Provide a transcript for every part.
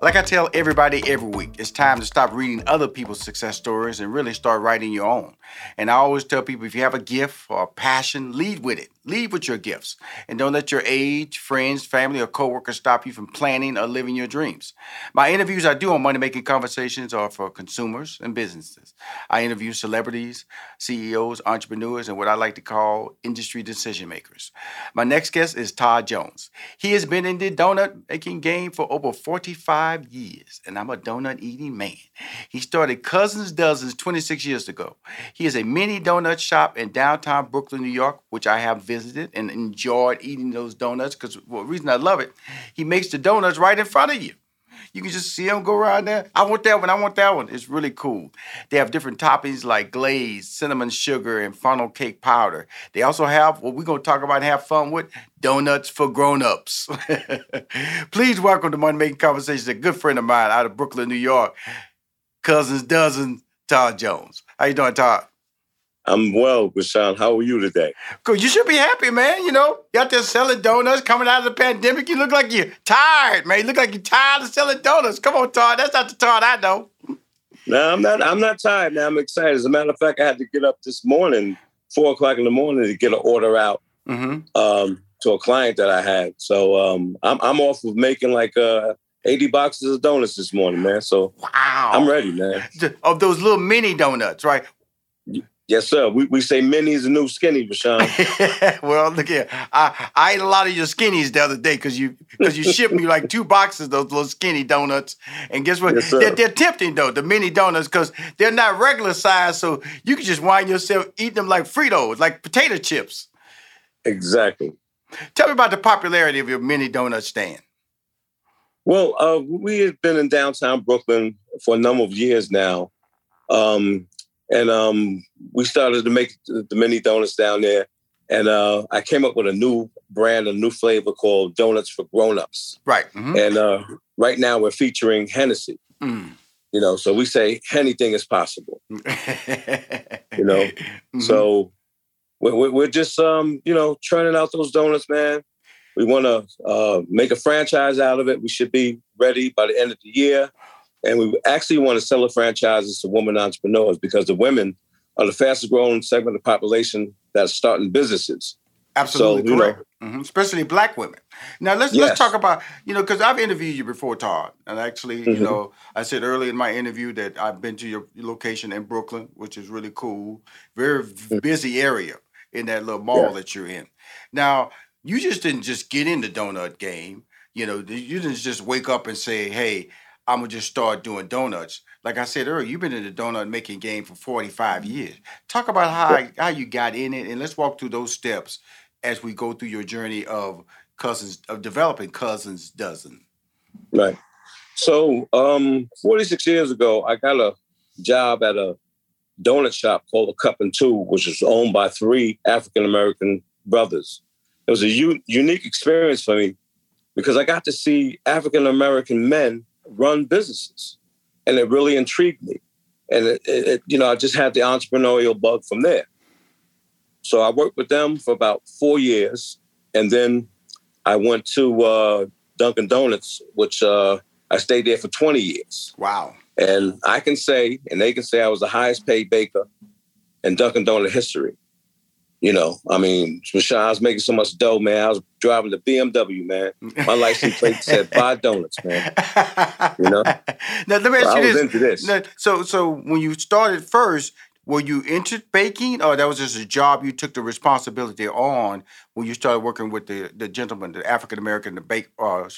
Like I tell everybody every week, it's time to stop reading other people's success stories and really start writing your own. And I always tell people if you have a gift or a passion, lead with it. Lead with your gifts. And don't let your age, friends, family, or coworkers stop you from planning or living your dreams. My interviews I do on Money Making Conversations are for consumers and businesses. I interview celebrities, CEOs, entrepreneurs, and what I like to call industry decision makers. My next guest is Todd Jones. He has been in the donut making game for over 45 years, and I'm a donut eating man. He started Cuzin's Duzins 26 years ago. He is a mini donut shop in downtown Brooklyn, New York, which I have visited and enjoyed eating those donuts because well, the reason I love it, he makes the donuts right in front of you. You can just see them go around there. I want that one. I want that one. It's really cool. They have different toppings like glaze, cinnamon sugar, and funnel cake powder. They also have what we're going to talk about and have fun with donuts for grown-ups. Please welcome to Money Making Conversations, a good friend of mine out of Brooklyn, New York, Cuzin's Duzin, Todd Jones. How you doing, Todd? I'm well, Rushion. How are you today? Good. You should be happy, man. You know, you out there selling donuts coming out of the pandemic. You look like you're tired, man. You look like you're tired of selling donuts. Come on, Todd. That's not the Todd I know. No, I'm not. I'm not tired. Now I'm excited. As a matter of fact, I had to get up this morning, four o'clock in the morning, to get an order out mm-hmm. um, to a client that I had. So um, I'm I'm off of making like uh, 80 boxes of donuts this morning, man. So wow, I'm ready, man. Of those little mini donuts, right? Yes, sir. We, we say mini is the new skinny, Rushion. well, look here. I, I ate a lot of your skinnies the other day because you because you shipped me like two boxes of those little skinny donuts. And guess what? Yes, they're, they're, tempting though, the mini donuts, because they're not regular size, so you can just wind yourself eating them like Fritos, like potato chips. Exactly. Tell me about the popularity of your mini donut stand. Well, uh, we have been in downtown Brooklyn for a number of years now. Um, and um, we started to make the mini donuts down there. And uh, I came up with a new brand, a new flavor called Donuts for Grown-Ups. Right. Mm-hmm. And uh, right now we're featuring Hennessy. Mm. You know, so we say anything is possible. you know, mm-hmm. so we're, we're just um, you know churning out those donuts, man. We want to uh, make a franchise out of it. We should be ready by the end of the year. And we actually want to sell the franchises to women entrepreneurs because the women are the fastest growing segment of the population that's starting businesses. Absolutely so, correct. Know, mm-hmm. Especially black women. Now let's yes. let's talk about you know because I've interviewed you before, Todd, and actually mm-hmm. you know I said earlier in my interview that I've been to your location in Brooklyn, which is really cool, very mm-hmm. busy area in that little mall yeah. that you're in. Now you just didn't just get in the donut game. You know you didn't just wake up and say, hey. I'm gonna just start doing donuts. Like I said earlier, you've been in the donut making game for 45 years. Talk about how how you got in it, and let's walk through those steps as we go through your journey of cousins of developing Cuzin's Duzin. Right. So, um, 46 years ago, I got a job at a donut shop called a Cup and Two, which was owned by three African American brothers. It was a u- unique experience for me because I got to see African American men run businesses. And it really intrigued me. And it, it, you know, I just had the entrepreneurial bug from there. So I worked with them for about four years. And then I went to uh, Dunkin' Donuts, which uh, I stayed there for 20 years. Wow. And I can say, and they can say I was the highest paid baker in Dunkin' Donut history. You know, I mean, Rushion, I was making so much dough, man. I was driving the BMW, man. My license plate said buy donuts, man. You know. Now let me ask so you this. this. Now, so, so when you started first, were you into baking, or that was just a job you took the responsibility on when you started working with the the gentleman, the African American, the bake uh,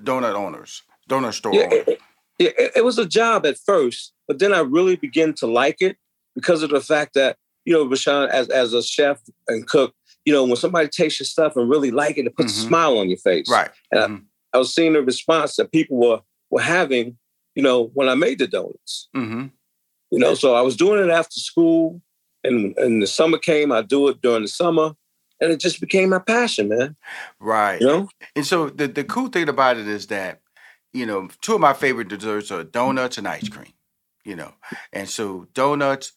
donut owners, donut store yeah, owners? It, it, it was a job at first, but then I really began to like it because of the fact that you know, Rushion, as as a chef and cook, you know, when somebody tastes your stuff and really like it, it puts mm-hmm. a smile on your face. Right. And mm-hmm. I, I, was seeing the response that people were were having you know, when I made the donuts. Mm-hmm. You know, so I was doing it after school, and and the summer came. I do it during the summer, and it just became my passion, man. Right. You know, And so the, the cool thing about it is that, you know, two of my favorite desserts are donuts and ice cream. You know, and so donuts,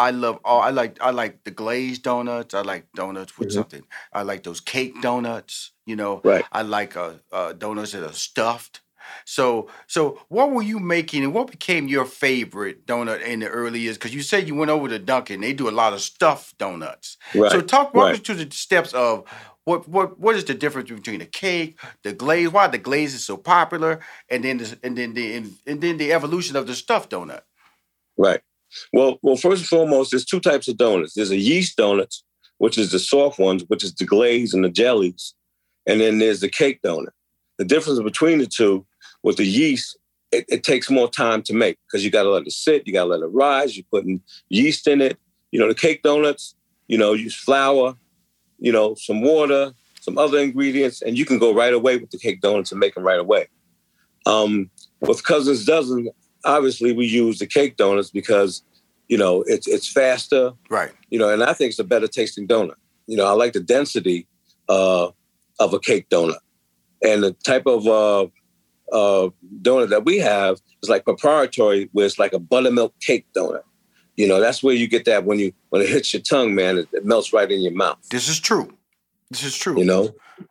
I love all. I like I like the glazed donuts. I like donuts with Mhm. something. I like those cake donuts. You know, right? I like uh, uh, donuts that are stuffed. So, so what were you making, and what became your favorite donut in the early years? Because you said you went over to Dunkin'. They do a lot of stuffed donuts. Right. So, talk walk right. us through the steps of what what what is the difference between the cake, the glaze? Why the glaze is so popular, and then the, and then the and, and then the evolution of the stuffed donut. Right. Well, well, first and foremost, there's two types of donuts. There's a yeast donuts, which is the soft ones, which is the glaze and the jellies, and then there's the cake donut. The difference between the two, with the yeast, it, it takes more time to make because you got to let it sit, you got to let it rise. You're putting yeast in it. You know, the cake donuts, you know, use flour, you know, some water, some other ingredients, and you can go right away with the cake donuts and make them right away. Um, with Cuzin's Duzin, obviously we use the cake donuts because you know it's it's faster Right. you know and i think it's a better tasting donut you know i like the density uh, of a cake donut and the type of uh, uh, donut that we have is like proprietary where it's like a buttermilk cake donut you know that's where you get that when you when it hits your tongue man it, it melts right in your mouth This is true. This is true. you know Now,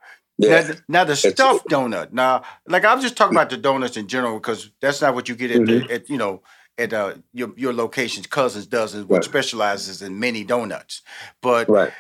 yeah th- now the stuffed donut. Now, like I'm just talking about the donuts in general because that's not what you get at, Mm-hmm. at you know at uh, your your locations. Cousins does which Right. specializes in mini donuts. But right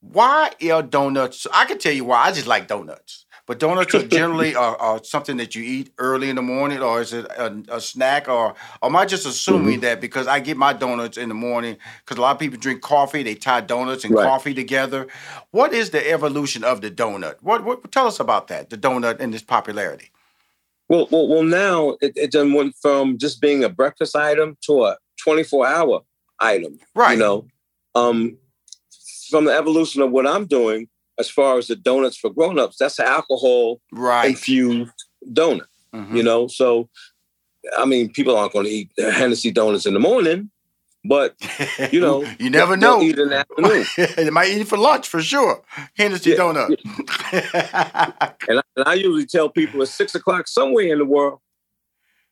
why are donuts? I can tell you why. I just like donuts. But donuts are generally are, are something that you eat early in the morning, or is it a, a snack, or, or am I just assuming Mm-hmm. that because I get my donuts in the morning? Because a lot of people drink coffee, they tie donuts and Right. coffee together. What is the evolution of the donut? What, what tell us about that? The donut and its popularity. Well, well, well now it, it then went from just being a breakfast item to a 24 hour item. Right. You know, um, from the evolution of what I'm doing as far as the donuts for grown-ups, that's an alcohol Right. infused donut. Mhm. You know, so I mean, people aren't going to eat Hennessy donuts in the morning, but you know, you never know. eat in the afternoon. they might eat it for lunch for sure. Hennessy Yeah, donut. and, I, and I usually tell people it's six o'clock somewhere in the world.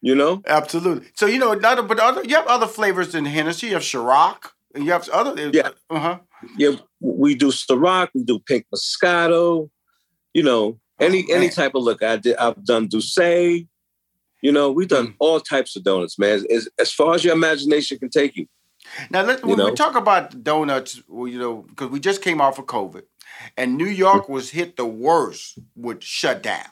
You know, Absolutely. So you know, another but other you have other flavors than Hennessy. You have and You have other. Yeah. Uh huh. Yeah, we do Ciroc, we do Pink Moscato, you know, any Oh, any type of look. I did. I've done D'USSÉ. You know, we've done Mm. all types of donuts, man. As, as far as your imagination can take you. Now, let, when we know? talk about donuts, well, you know, because we just came off of COVID, and New York was hit the worst with shutdown.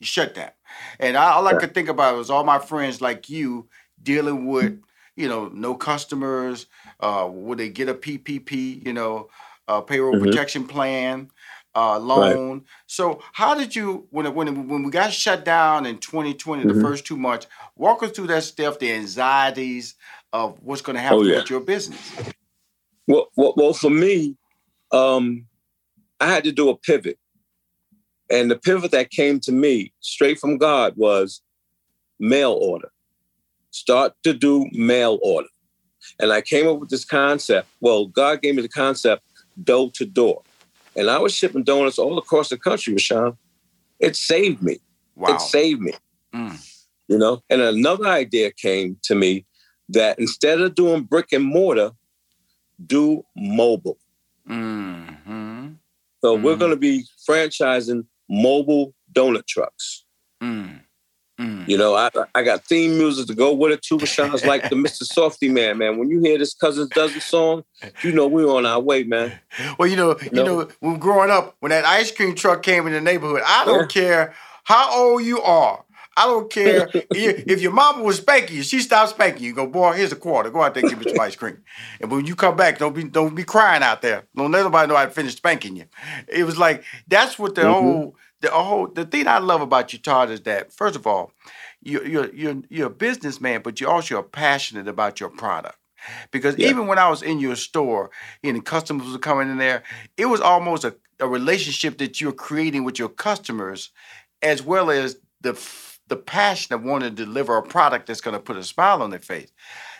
Shutdown. And I, all I could think about was all my friends like you dealing with, you know, no customers. Uh, would they get a PPP, you know, uh, payroll Mhm. protection plan, uh, loan? So, how did you, when when when we got shut down in 2020, the Mhm. first two months, walk us through that stuff, the anxieties of what's going to happen Oh, yeah. with your business? Well, well, well for me, um, I had to do a pivot. And the pivot that came to me straight from God was mail order. Start to do mail order. And I came up with this concept. Well, God gave me the concept door to door. And I was shipping donuts all across the country, Rushion. It saved me. Wow. It saved me. Mm. You know, and another idea came to me that instead of doing brick and mortar, do mobile. Mm-hmm. So we're Mhm. going to be franchising mobile donut trucks. Mm. Mm. You know, I I got theme music to go with it too. Sounds like the Mr. Softee man, man. When you hear this Cuzin's Duzin song, you know we're on our way, man. Well, you know, you No. know, when growing up, when that ice cream truck came in the neighborhood, I don't care how old you are. I don't care if your mama was spanking you. She stopped spanking you. Go, boy, here's a quarter. Go out there and give me some ice cream. And when you come back, don't be don't be crying out there. Don't let nobody know I finished spanking you. It was like that's what the Mhm. whole the whole the thing I love about you, Todd, is that first of all, you you're you're you're a businessman, but you also are passionate about your product. Because Yeah. even when I was in your store and the customers were coming in there, it was almost a, a relationship that you're creating with your customers, as well as the the passion of wanting to deliver a product that's going to put a smile on their face.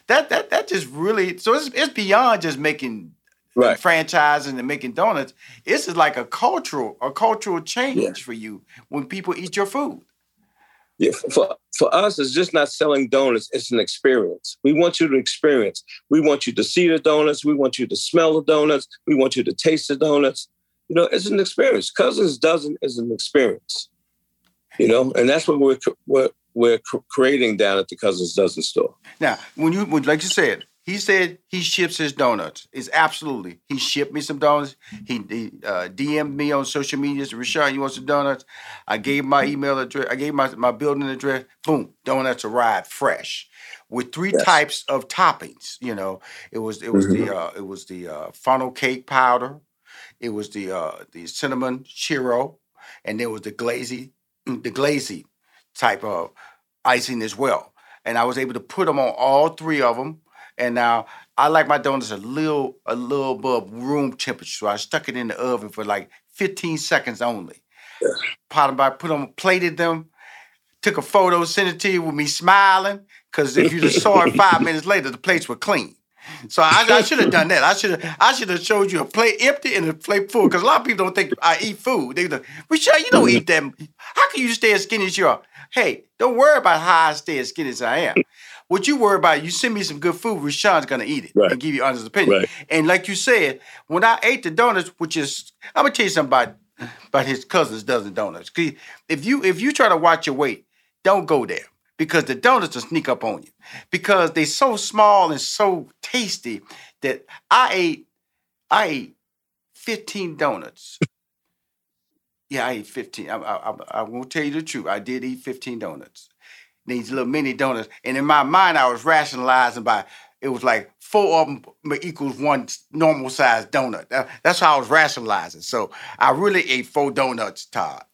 That that that just really so it's it's beyond just making Right. franchising and making donuts. This is like a cultural a cultural change Yeah. for you when people eat your food. Yeah, for for us, it's just not selling donuts. It's an experience. We want you to experience. We want you to see the donuts. We want you to smell the donuts. We want you to taste the donuts. You know, it's an experience. Cuzin's Duzin is an experience. You know, and that's what we're cr- we're, we're creating down at the Cuzin's Duzin store. Now, when you when, like you said, he said he ships his donuts. It's absolutely he shipped me some donuts. He, he uh, DM'd me on social media. Said, Rushion, you want some donuts? I gave my email address. I gave my my building address. Boom, donuts arrived fresh with three Yes. types of toppings. You know, it was it was the uh, it was the uh, funnel cake powder. It was the uh, the cinnamon churro, and there was the glazy the glazy type of icing as well. And I was able to put them on all three of them. And now I like my donuts a little a little above room temperature. So I stuck it in the oven for like 15 seconds only. Pot them by put them, plated them, took a photo, sent it to you with me smiling. Cause if you just saw it five minutes later, the plates were clean. So I, I should have done that. I should have I should have showed you a plate empty and a plate full. Because a lot of people don't think I eat food. They go, sure, you don't eat mm-hmm. them. How can you stay as skinny as you are? Hey, don't worry about how I stay as skinny as I am. What you worry about, you send me some good food, Rushion's gonna eat it Right. and give you honest opinion. Right. And like you said, when I ate the donuts, which is I'm gonna tell you something about, about his Cuzin's Duzin donuts. If you if you try to watch your weight, don't go there because the donuts will sneak up on you because they're so small and so tasty that I ate I ate 15 donuts. Yeah, I ate 15. I, I, I, I'm gonna tell you the truth. I did eat 15 donuts. These little mini donuts, and in my mind, I was rationalizing by it was like four of them equals one normal sized donut. That- that's how I was rationalizing. So I really ate four donuts, Todd.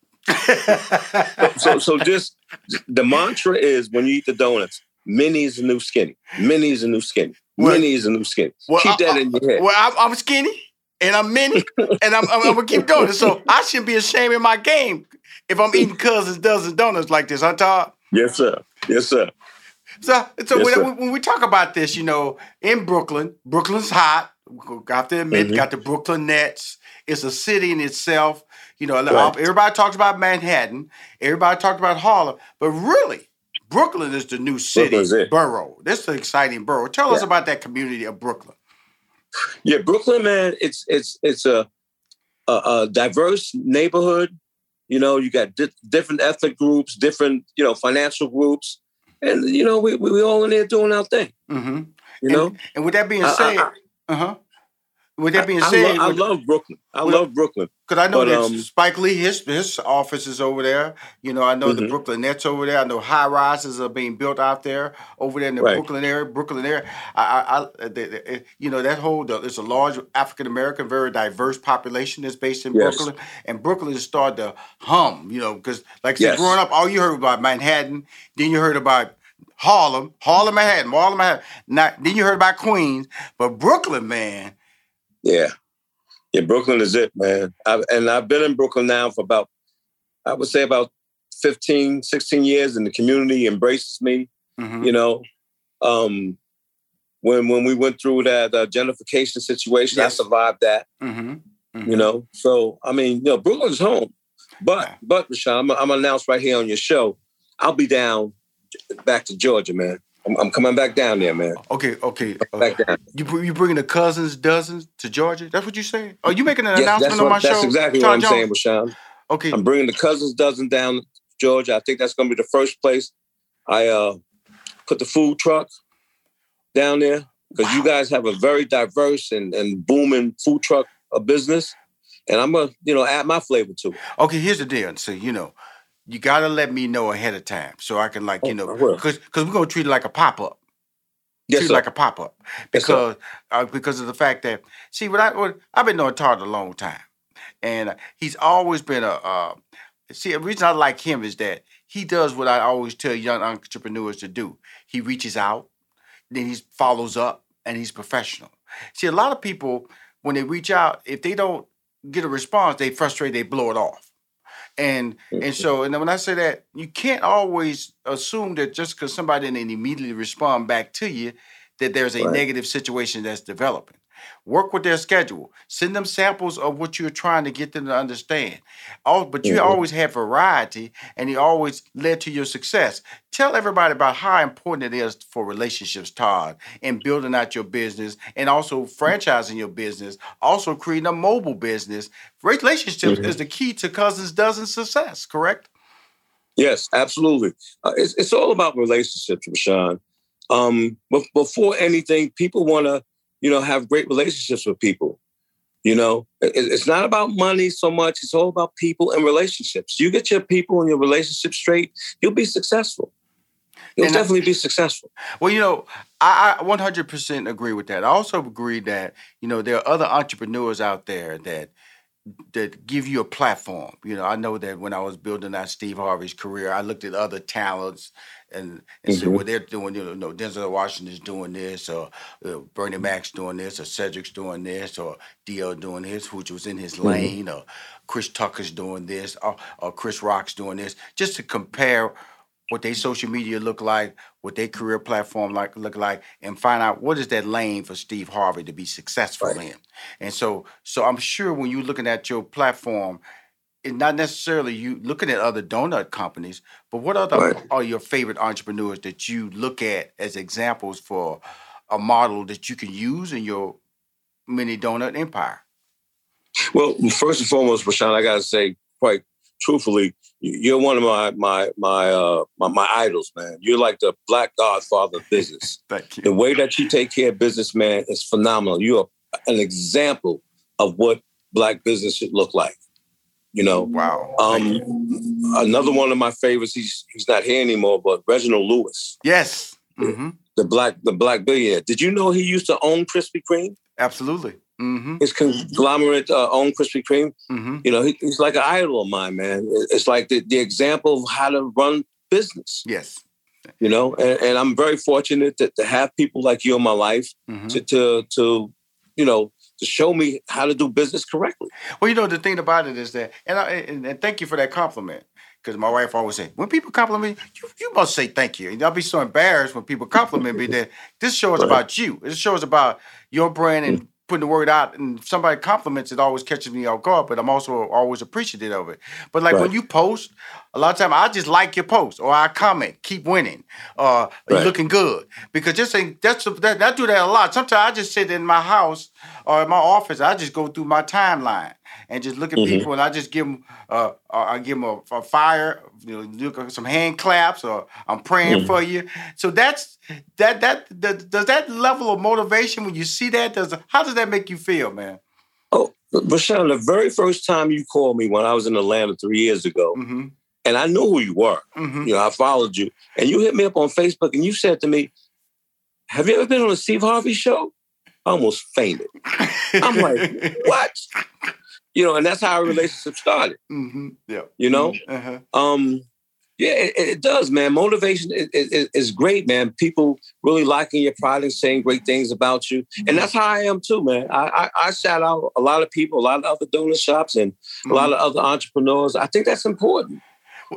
So, so just the mantra is when you eat the donuts, mini is the new skinny. Mini is the new skinny. Well- Mini is the new skinny. Well, Keep I- that in your head. Well, I'm, I'm skinny and I'm mini and I'm, I'm, I'm gonna keep doing it. So I should be ashamed of my game if I'm eating Cuzin's Duzin donuts like this, huh, Todd? Yes, sir. Yes, sir. So, so Yes, when, when we talk about this, you know, in Brooklyn, Brooklyn's hot. Got to admit, Mhm. got the Brooklyn Nets. It's a city in itself. You know, Right. everybody talks about Manhattan. Everybody talked about Harlem, but really, Brooklyn is the new city borough. This is an exciting borough. Tell us about that community of Brooklyn. Yeah, Brooklyn, man. It's it's it's a a, a diverse neighborhood. You know, you got di- different ethnic groups, different you know financial groups, and you know we we, we all in there doing our thing. hmm You know, And with that being said, uh huh. With that being I, said, lo- I love Brooklyn. I love Brooklyn. Because I know But, that um, Spike Lee, his his office is over there. You know, I know the Mhm. Brooklyn Nets over there. I know high rises are being built out there over there in the Right. Brooklyn area. Brooklyn area. I, I, I the, the, you know, that whole the, it's a large African American, very diverse population that's based in Yes. Brooklyn, and Brooklyn has started to hum. You know, because like I said, Yes. growing up, all you heard about Manhattan, then you heard about Harlem, Harlem, Manhattan, Harlem, Manhattan. Not, then you heard about Queens, but Brooklyn, man. Yeah, yeah. Brooklyn is it, man. I, and I've been in Brooklyn now for about, I would say about 15, 16 years, and the community embraces me. Mhm. you know um when when we went through that uh, gentrification situation i survived that Mhm. Mhm. you know so i mean you know brooklyn's home but Yeah. but Rushion, I'm, I'm gonna announce right here on your show i'll be down back to georgia man i'm, I'm coming back down there man Okay, okay. okay. back down You you bringing the Cuzin's Duzins to Georgia? That's what you saying? Are you making an Yes, announcement that's, on my that's show? exactly Todd what i'm Jones? saying Rushion. Okay, i'm bringing the Cuzin's Duzin down to georgia i think that's gonna be the first place i uh put the food truck down there because you guys have a very diverse and, and booming food truck uh, business. And I'm gonna, you know, add my flavor to it. okay. Here's the deal. So you know, you gotta let me know ahead of time so I can like you Oh, know because because we're gonna treat it like a pop up. Yes, treat it like a pop up Yes, because uh, because of the fact that see what I what, I've been knowing Todd a long time, and uh, he's always been a uh, see the reason I like him is that he does what I always tell young entrepreneurs to do. He reaches out, then he follows up, and he's professional. See, a lot of people when they reach out, if they don't get a response, they frustrate, they blow it off. And and mm-hmm. so and when I say that, you can't always assume that just because somebody didn't immediately respond back to you, that there's a Right. negative situation that's developing. Work with their schedule. Send them samples of what you're trying to get them to understand. All, but you Mhm. always have variety, and it always led to your success. Tell everybody about how important it is for relationships, Todd, in building out your business and also franchising your business, also creating a mobile business. Relationships Mhm. is the key to Cuzin's Duzin success, correct? Yes, absolutely. Uh, it's, it's all about relationships, Rushion. Um, but before anything, people want to, you know, have great relationships with people. You know, it's not about money so much. It's all about people and relationships. You get your people and your relationships straight, you'll be successful. You'll And I- definitely be successful. Well, you know, I, I 100% agree with that. I also agree that, you know, there are other entrepreneurs out there that that give you a platform. You know, I know that when I was building out Steve Harvey's career, I looked at other talents and and said, Mhm. well, they're doing, you know, Denzel Washington's doing this, or uh, Bernie Mac's doing this, or Cedric's doing this, or DL doing this, which was in his Mhm. lane, or Chris Tucker's doing this, or, or Chris Rock's doing this, just to compare what their social media look like, what their career platform like look like, and find out what is that lane for Steve Harvey to be successful Right. in. And so, so I'm sure when you're looking at your platform, it's not necessarily you looking at other donut companies, but what other Right. are your favorite entrepreneurs that you look at as examples for a model that you can use in your mini donut empire? Well, first and foremost, Rushion, I got to say quite truthfully, you- you're one of my my my uh my, my idols, man. You're like the black godfather of business. Thank you. the way that you take care of business, man, is phenomenal. You are an example of what black business should look like. You know, Wow. um, another one of my favorites. He's he's not here anymore, but Reginald Lewis, Yes. hmm the black the black billionaire. Did you know he used to own Krispy Kreme? Absolutely. Hmm His conglomerate uh, owned Krispy Kreme. hmm You know, he, he's like an idol of mine, man. It's like the, the example of how to run business. Yes. You know, and, and I'm very fortunate to, to have people like you in my life hmm to, to to you know to show me how to do business correctly. Well, you know the thing about it is that, and I, and, and thank you for that compliment, because my wife always say, when people compliment me, you, you must say thank you. And I'll be so embarrassed when people compliment me that this show is Right. about you. This show is about your brand and putting the word out. And somebody compliments it, always catches me off guard. But I'm also always appreciative of it. But like when you post, a lot of time I just like your post or I comment, keep winning, or you Right. looking good. Because just saying that's that, I do that a lot. Sometimes I just sit in my house or in my office. I just go through my timeline and just look at Mhm. people and I just give them, uh, uh, I give them a, a fire, you know, some hand claps or I'm praying Mhm. for you. So that's that, that that does that level of motivation when you see that does how does that make you feel, man? Oh, Rushion, the very first time you called me when I was in Atlanta three years ago, Mm-hmm. and I knew who you were. Mm-hmm. You know, I followed you, and you hit me up on Facebook, and you said to me, "Have you ever been on a Steve Harvey show?" I almost fainted. I'm like, what? You know, and that's how our relationship started. mm-hmm. Yeah. You know, Uh-huh. um, yeah, it, it does, man. Motivation is, is, is great, man. People really liking your product, saying great things about you, and that's how I am too, man. I, I, I shout out a lot of people, a lot of other donor shops, and a lot of other entrepreneurs. I think that's important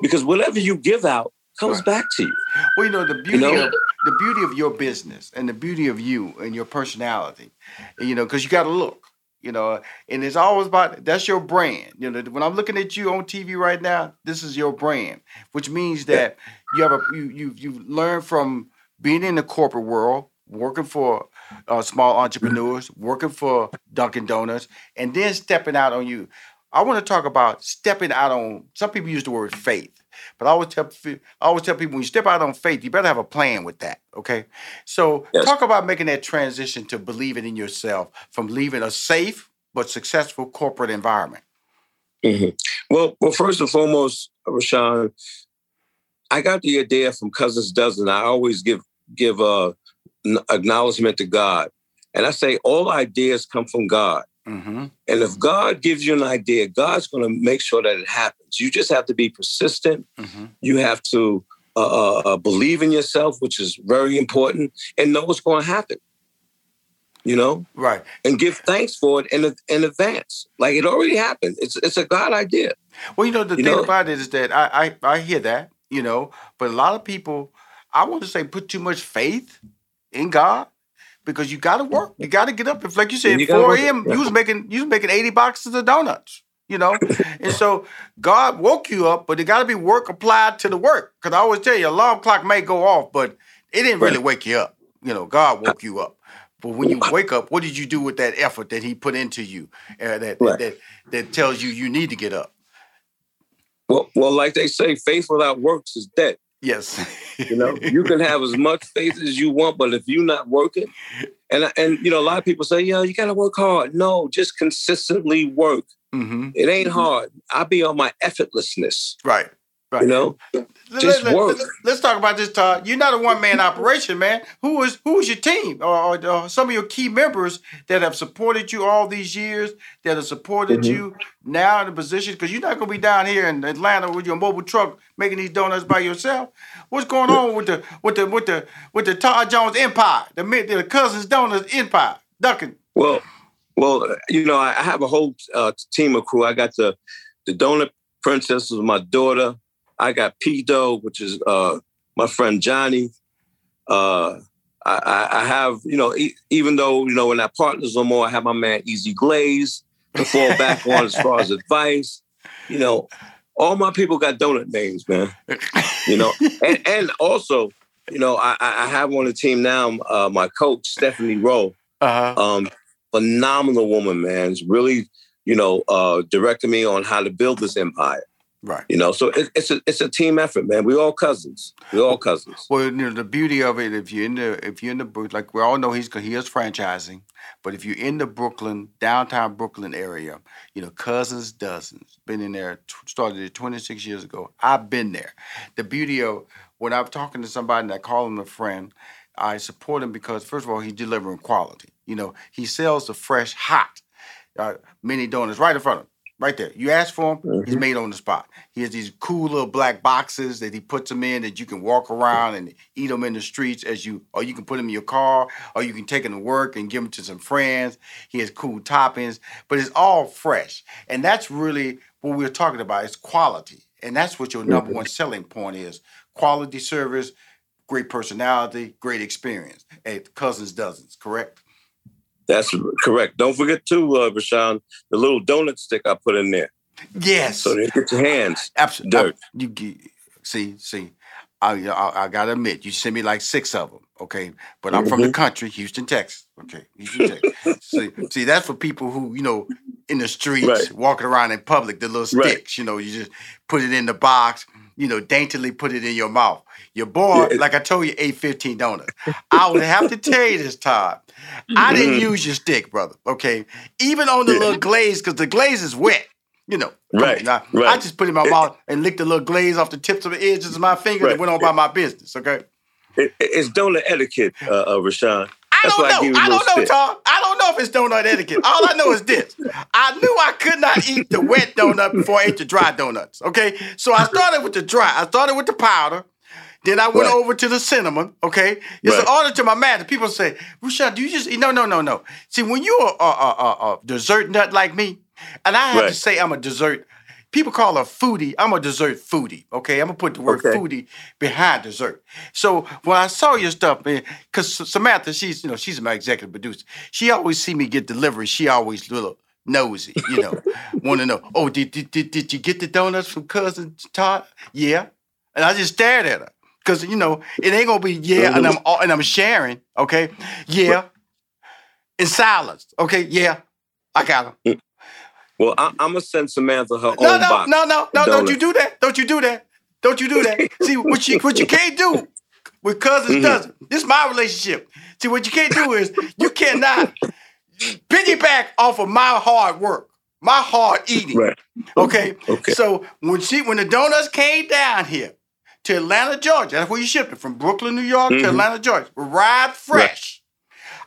because whatever you give out comes Right. back to you. Well, you know the beauty know? of the beauty of your business and the beauty of you and your personality, you know, because you got to look, you know, and it's always about that's your brand. You know, when I'm looking at you on TV right now, this is your brand, which means that you have a you you you learn from being in the corporate world, working for uh, small entrepreneurs, working for Dunkin' Donuts, and then stepping out on you. I want to talk about stepping out on. Some people use the word faith, but I always tell I always tell people when you step out on faith, you better have a plan with that. Okay, so Yes. talk about making that transition to believing in yourself from leaving a safe but successful corporate environment. Mhm. Well, well, first and foremost, Rushion, I got the idea from Cuzin's Duzin. I always give give uh, acknowledgement to God, and I say all ideas come from God. Mm-hmm. And if God gives you an idea, God's going to make sure that it happens. You just have to be persistent. Mm-hmm. You have to uh, uh, uh, believe in yourself, which is very important, and know what's going to happen. you know, right, and give thanks for it in in advance. Like it already happened. It's it's a God idea. Well, you know the You thing know? about it is that I, I I hear that you know, but a lot of people, I want to say, put too much faith in God because you got to work. You got to get up. If like you said, You gotta four a.m. Yeah. You was making you was making eighty boxes of donuts. You know, and so God woke you up, but it got to be work applied to the work. Because I always tell you, alarm clock may go off, but it didn't really wake you up. You know, God woke you up. But when you wake up, what did you do with that effort that He put into you? Uh, that, Right. that that tells you you need to get up. Well, well, like they say, faith without works is dead. Yes. You know, you can have as much faith as you want, but if you're not working, and and you know, a lot of people say, "Yo, you got to work hard." No, just consistently work. hmm It ain't hard. I be on my effortlessness. Right. Right. You know, just let, work. us talk about this, Todd. You're not a one man operation, man. Who is who is your team, or, or, or some of your key members that have supported you all these years, that have supported Mhm. you now in the position? Because you're not gonna be down here in Atlanta with your mobile truck making these donuts by yourself. What's going on with the with the with the with the Todd Jones empire, the the cousins donuts empire, Duncan? Well, well, you know, I I have a whole uh, team of crew. I got the the donut princess was my daughter. I got P Doe, which is uh, my friend Johnny. Uh, I, I, have, you know, e- even though you know we're not partners no more, I have my man Easy Glaze to fall back on as far as advice. You know, all my people got donut names, man. You know, and and also, you know, I, I I have on the team now. Uh, my coach Stephanie Rowe Uh-huh. um, phenomenal woman, man. It's really, you know, uh, directing me on how to build this empire. Right. You know, so it, it's a it's a team effort, man. We all cousins. We all cousins. Well, you know, the beauty of it, if you're in the, if you're in the, like we all know, he's he is franchising, but if you're in the Brooklyn downtown Brooklyn area, you know, Cuzin's Duzins been in there, started it 26 years ago. I've been there. The beauty of when I'm talking to somebody and I call him a friend, I support him because first of all, he's delivering quality. You know, he sells the fresh, hot, uh, mini donuts right in front of him. Right there. You ask for him, he's mm-hmm. made on the spot. He has these cool little black boxes that he puts them in that you can walk around and eat them in the streets as you, or you can put them in your car, or you can take them to work and give them to some friends. He has cool toppings, but it's all fresh. And that's really what we're talking about. It's quality. And that's what your number mm-hmm. one selling point is. Quality service, great personality, great experience. At Cuzin's Duzins, correct? That's correct. Don't forget too, uh, Rushion, the little donut stick I put in there, Yes. so they get your hands. Uh, Absolutely. Uh, Dirt. You get, see, see, I, I I gotta admit, you sent me like six of them. Okay, but I'm from the mm-hmm. country, Houston, Texas. Okay, Houston, Texas. see, see, that's for people who you know in the streets, Right. walking around in public, the little Right. sticks. You know, you just put it in the box. You know, daintily put it in your mouth. Your boy, Yeah. like I told you, ate 15 donuts. I would have to tell you this, Todd. I didn't Mhm. use your stick, brother. Okay, even on the Yeah. little glaze, because the glaze is wet. You know, Right, now, I just put it in my mouth and licked the little glaze off the tips of the edges of my fingers and went on by my business. Okay. It, it's donut etiquette, uh, uh, Rushion. I don't know. give you a I, don't know. Tom. I don't know if it's donut etiquette. All I know is this: I knew I could not eat the wet donut before I ate the dry donuts. Okay, so I started with the dry. I started with the powder. Then I went Right. over to the cinnamon. Okay, it's an order to my man. People say, "Rushad, do you just eat?" No, no, no, no. See, when you're a, a, a, a dessert nut like me, and I have to say I'm a dessert. People call a foodie. I'm a dessert foodie. Okay, I'm gonna put the word Okay. foodie behind dessert. So when I saw your stuff, man, because Samantha, she's you know she's my executive producer. She always see me get delivery. She always little nosy, you know, want to know. Oh, did, did did did you get the donuts from cousin Todd? Yeah, and I just stared at her because you know it ain't gonna be yeah, and mm-hmm. I'm all- and I'm sharing. Okay, yeah, in silence. Okay, yeah, I got them. Mm. Well, I, I'm gonna send Samantha her No, own no, box. no, no, no! Don't you do that! Don't you do that! Don't you do that! See what you what you can't do with cousins Mhm. doesn't. This is my relationship. See what you can't do is you cannot piggyback off of my hard work, my hard eating. Right. Okay. Okay. So when she when the donuts came down here to Atlanta, Georgia, that's where you shipped it from Brooklyn, New York to Mhm. Atlanta, Georgia. Arrived fresh.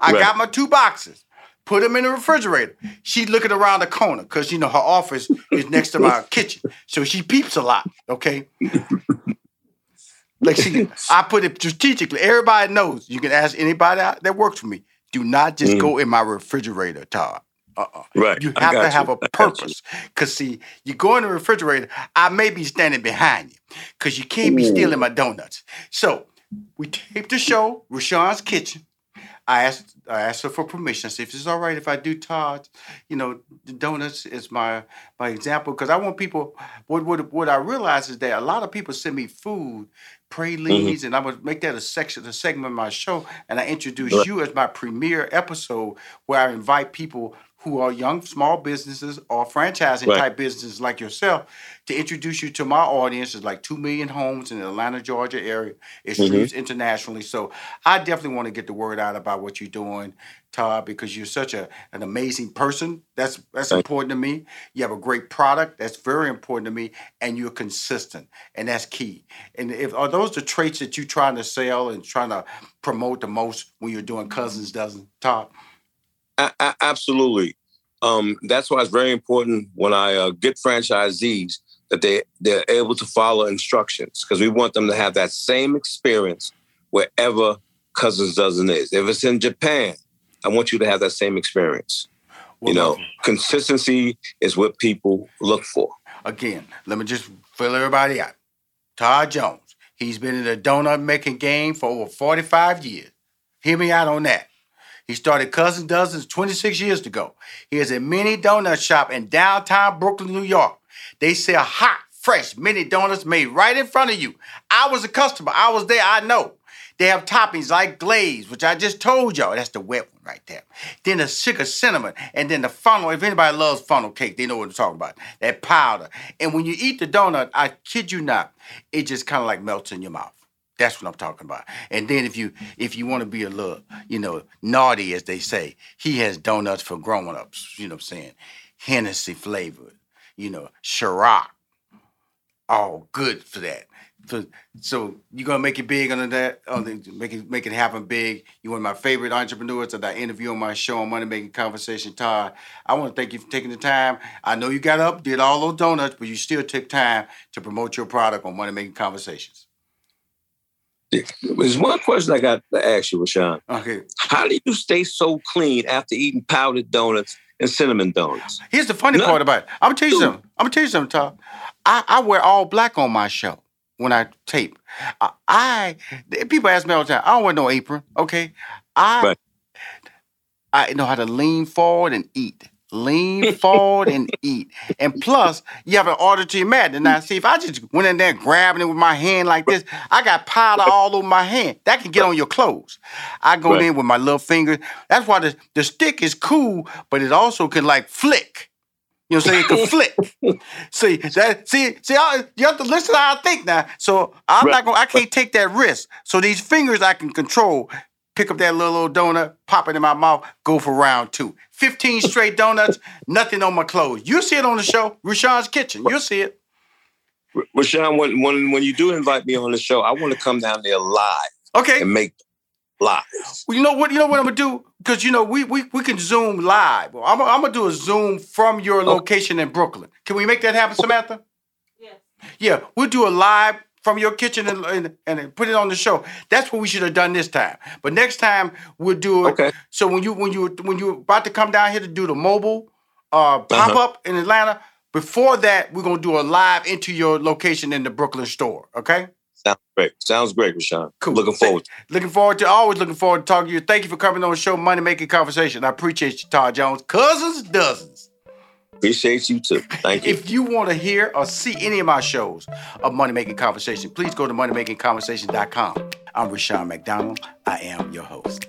I Right. got my two boxes. Put them in the refrigerator. She looking around the corner because you know her office is next to my kitchen, so she peeps a lot. Okay, like she, I put it strategically. Everybody knows. You can ask anybody that works for me. do not just mm. go in my refrigerator, Todd. Uh-uh. Right. You have to you. have a purpose. Because, see, you go in the refrigerator, I may be standing behind you because you can't be stealing my donuts. So we taped the show, Rushion's Kitchen. I asked I asked her for permission. I said, if it's all right if I do Todd, you know, the donuts is my my example because I want people. What what what I realize is that a lot of people send me food, pralines, mm-hmm. and I would make that a section, a segment of my show, and I introduce right. you as my premiere episode where I invite people who are young small businesses or franchising right. type businesses like yourself to introduce you to my audience is like 2 million homes in the atlanta georgia area. It mm-hmm. streams mm-hmm. internationally. So i definitely want to get the word out about what you're doing todd because you're such a, an amazing person. That's that's important to me. You have a great product. That's very important to me and you're consistent and that's key. And if are those the traits that you're trying to sell and trying to promote the most when you're doing Cuzin's Duzin todd a- absolutely. Um, that's why it's very important when I uh, get franchisees that they they're able to follow instructions because we want them to have that same experience wherever Cuzin's Duzin is. If it's in Japan, I want you to have that same experience. Well, you know, consistency is what people look for. Again, let me just fill everybody out. Todd Jones, he's been in the donut making game for over 45 years. Hear me out on that. He started Cousin Dozens 26 years ago. He has a mini donut shop in downtown Brooklyn, New York. They sell hot, fresh mini donuts made right in front of you. I was a customer. I was there. I know. They have toppings like glaze, which I just told y'all. That's the wet one right there. Then the sugar cinnamon, and then the funnel. If anybody loves funnel cake, they know what I'm talking about. That powder. And when you eat the donut, I kid you not, it just kind of like melts in your mouth. That's what I'm talking about. And then if you if you want to be a little, you know, naughty as they say, he has donuts for grown-ups, you know what I'm saying? Hennessy flavored, you know, Ciroc. All good for that. So, so you're gonna make it big on that, oh, the, make it make it happen big. You're one of my favorite entrepreneurs that I interview on my show on Money Making Conversation, Todd. I want to thank you for taking the time. I know you got up, did all those donuts, but you still took time to promote your product on Money Making Conversations. There's one question I got to ask you, Rushion. Okay. How do you stay so clean after eating powdered donuts and cinnamon donuts? Here's the funny part about it. I'm gonna tell you something. I'm gonna tell you something, Tom. I, I wear all black on my show when I tape. I, I people ask me all the time. I don't wear no apron. Okay. I right. I know how to lean forward and eat lean forward and eat. And plus, you have an auditory mat. Now, see, if I just went in there grabbing it with my hand like this, I got powder all over my hand. That can get on your clothes. I go right. in with my little finger. That's why the, the stick is cool, but it also can like flick. You know what I'm saying? It can flick. see that? See, see, I, you have to listen to how I think now. So I'm right. not gonna. I can't take that risk. So these fingers I can control pick up that little, old donut, pop it in my mouth, go for round two. 15 straight donuts, nothing on my clothes. You'll see it on the show, Rushion's Kitchen. You'll see it. Rushion, when, when, when you do invite me on the show, I want to come down there live. Okay. And make live. Well, you know what? You know what I'm gonna do? Because you know we we, we can zoom live. I'm, I'm gonna do a zoom from your oh. location in Brooklyn. Can we make that happen, Samantha? Yes. Yeah, we'll do a live from your kitchen and, and, and, put it on the show. That's what we should have done this time. But next time we'll do it. Okay. So when you when you when you're about to come down here to do the mobile uh, pop uh-huh. up in Atlanta, before that we're gonna do a live into your location in the Brooklyn store. Okay. Sounds great. Sounds great, Rushion. Cool. Looking forward. Looking forward to always looking forward to talking to you. Thank you for coming on the show, Money Making Conversation. I appreciate you, Todd Jones. Cuzin's Duzins. Appreciate you too. Thank you. If you want to hear or see any of my shows of Money Making Conversation, please go to moneymakingconversation.com. I'm Rushion McDonald. I am your host.